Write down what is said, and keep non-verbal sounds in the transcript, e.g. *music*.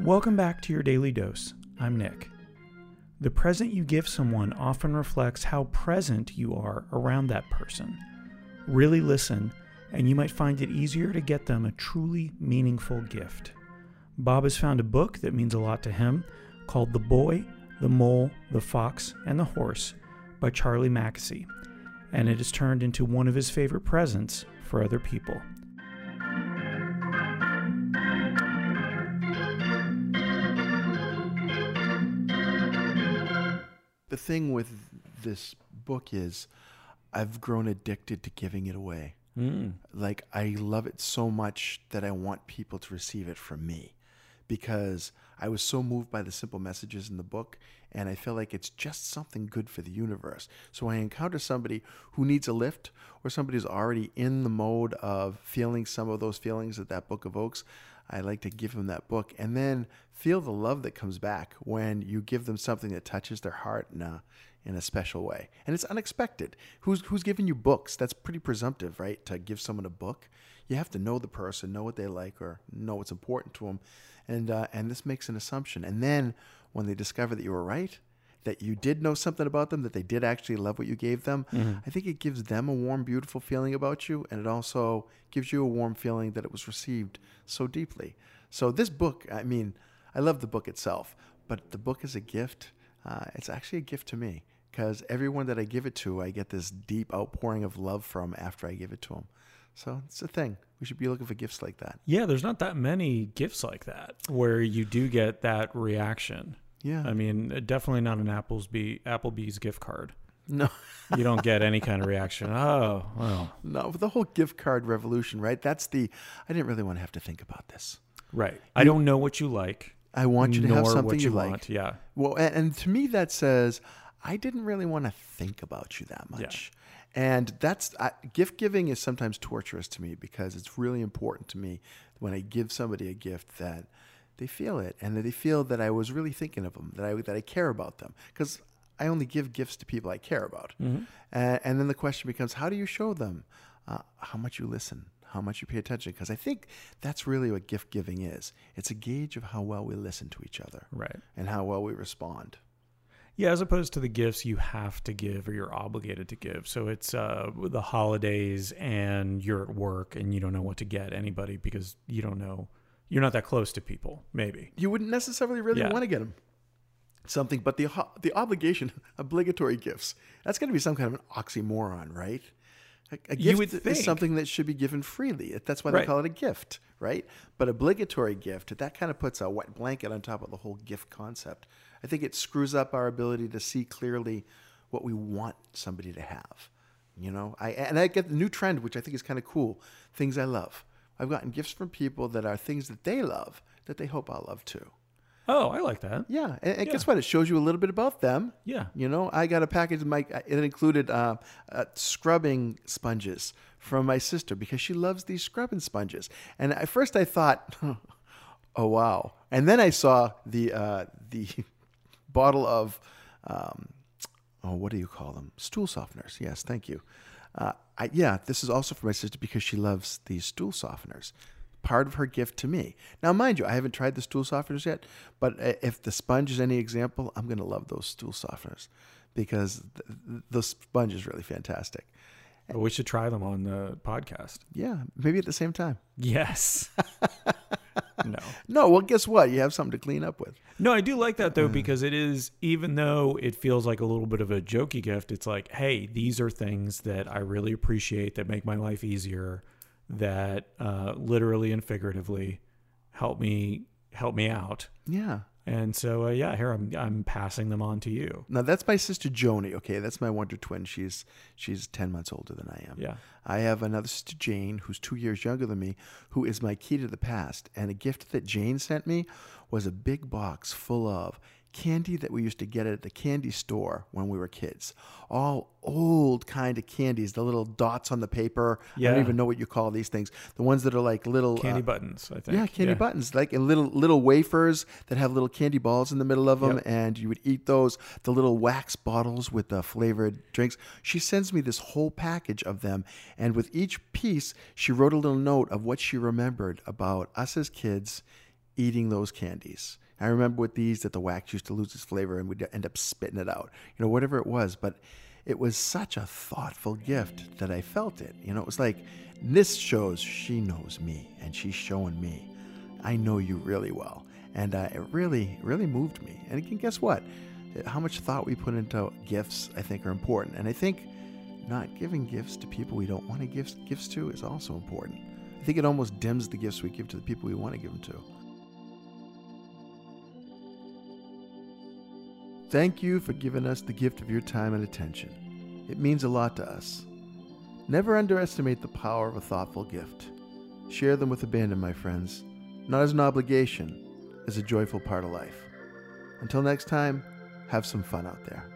Welcome back to your daily dose. I'm Nick. The present you give someone often reflects how present you are around that person. Really listen, and you might find it easier to get them a truly meaningful gift. Bob has found a book that means a lot to him called The Boy, the Mole, the Fox, and the Horse by Charlie Mackesy, and it has turned into one of his favorite presents for other people. The thing with this book is I've grown addicted to giving it away. Mm. Like I love it so much that I want people to receive it from me because I was so moved by the simple messages in the book and I feel like it's just something good for the universe. So I encounter somebody who needs a lift or somebody who's already in the mode of feeling some of those feelings that that book evokes, I like to give them that book and then feel the love that comes back when you give them something that touches their heart in a special way. And it's unexpected. Who's, who's giving you books? That's pretty presumptive, right? To give someone a book. You have to know the person, know what they like, or know what's important to them. And, uh, and this makes an assumption. And then when they discover that you were right, that you did know something about them, that they did actually love what you gave them, I think it gives them a warm, beautiful feeling about you. And it also gives you a warm feeling that it was received so deeply. So, this book, I mean, I love the book itself, but the book is a gift. Uh, it's actually a gift to me because everyone that I give it to, I get this deep outpouring of love from after I give it to them. So, it's a thing. We should be looking for gifts like that. Yeah, there's not that many gifts like that where you do get that reaction. Yeah. I mean, definitely not an Applebee's Applebee's gift card. No. You don't get any *laughs* kind of reaction. Oh, well, No, the whole gift card revolution, right? That's the. I didn't really want to have to think about this. right. I don't know what you like. I want you to have something you, you like. want. Yeah. Well, and, and to me, that says I didn't really want to think about you that much. And that's I, gift giving is sometimes torturous to me because it's really important to me when I give somebody a gift that they feel it and that they feel that I was really thinking of them, that I that I care about them. Because I only give gifts to people I care about. Mm-hmm. And, and then the question becomes, how do you show them uh, how much you listen, how much you pay attention? Because I think that's really what gift giving is. It's a gauge of how well we listen to each other Right. and how well we respond. Yeah, as opposed to the gifts you have to give or you're obligated to give. So it's uh, the holidays and you're at work and you don't know what to get anybody because you don't know, you're not that close to people, maybe. You wouldn't necessarily really Yeah. want to get them something, but the the obligation, *laughs* obligatory gifts, that's going to be some kind of an oxymoron, right? A, a gift is something that should be given freely. That's why they Right. call it a gift, right? But obligatory gift, that kind of puts a wet blanket on top of the whole gift concept. I think it screws up our ability to see clearly what we want somebody to have. You know, I and I get the new trend, which I think is kind of cool. Things I love. I've gotten gifts from people that are things that they love that they hope I'll love too. Oh, I like that. Yeah, and, and guess what? It shows you a little bit about them. Yeah. You know, I got a package. of My it included uh, uh, scrubbing sponges from my sister because she loves these scrubbing sponges. And at first I thought, *laughs* oh wow, and then I saw the uh, the *laughs* bottle of um, oh what do you call them? Stool softeners. Yes, thank you. Uh, I, yeah, this is also for my sister because she loves these stool softeners. Part of her gift to me. Now, mind you, I haven't tried the stool softeners yet, but if the sponge is any example, I'm going to love those stool softeners because th- th- the sponge is really fantastic. But we should try them on the podcast. Yeah, maybe at the same time. Yes. *laughs* no. *laughs* No, well, guess what? You have something to clean up with. No, I do like that though because it is even though it feels like a little bit of a jokey gift, it's like, hey, these are things that I really appreciate that make my life easier, that uh, literally and figuratively help me help me out. Yeah. And so uh, yeah, here I'm I'm passing them on to you. Now that's my sister Joni. Okay, that's my wonder twin. She's she's ten months older than I am. Yeah. I have another sister Jane who's two years younger than me, who is my key to the past. And a gift that Jane sent me was a big box full of candy that we used to get at the candy store when we were kids. All old kind of candies, the little dots on the paper. I don't even know what you call these things. The ones that are like little Candy uh, buttons, I think. yeah, candy buttons, like and little little wafers that have little candy balls in the middle of them, Yep. and you would eat those. The little wax bottles with the flavored drinks. She sends me this whole package of them, and with each piece, she wrote a little note of what she remembered about us as kids eating those candies. I remember with these that the wax used to lose its flavor and we'd end up spitting it out, you know, whatever it was. But it was such a thoughtful gift that I felt it. You know, it was like, this shows she knows me and she's showing me, I know you really well. And uh, it really, really moved me. And again, guess what? How much thought we put into gifts, I think, are important. And I think not giving gifts to people we don't want to give gifts to is also important. I think it almost dims the gifts we give to the people we want to give them to. Thank you for giving us the gift of your time and attention. It means a lot to us. Never underestimate the power of a thoughtful gift. Share them with abandon, my friends, not as an obligation, as a joyful part of life. Until next time, have some fun out there.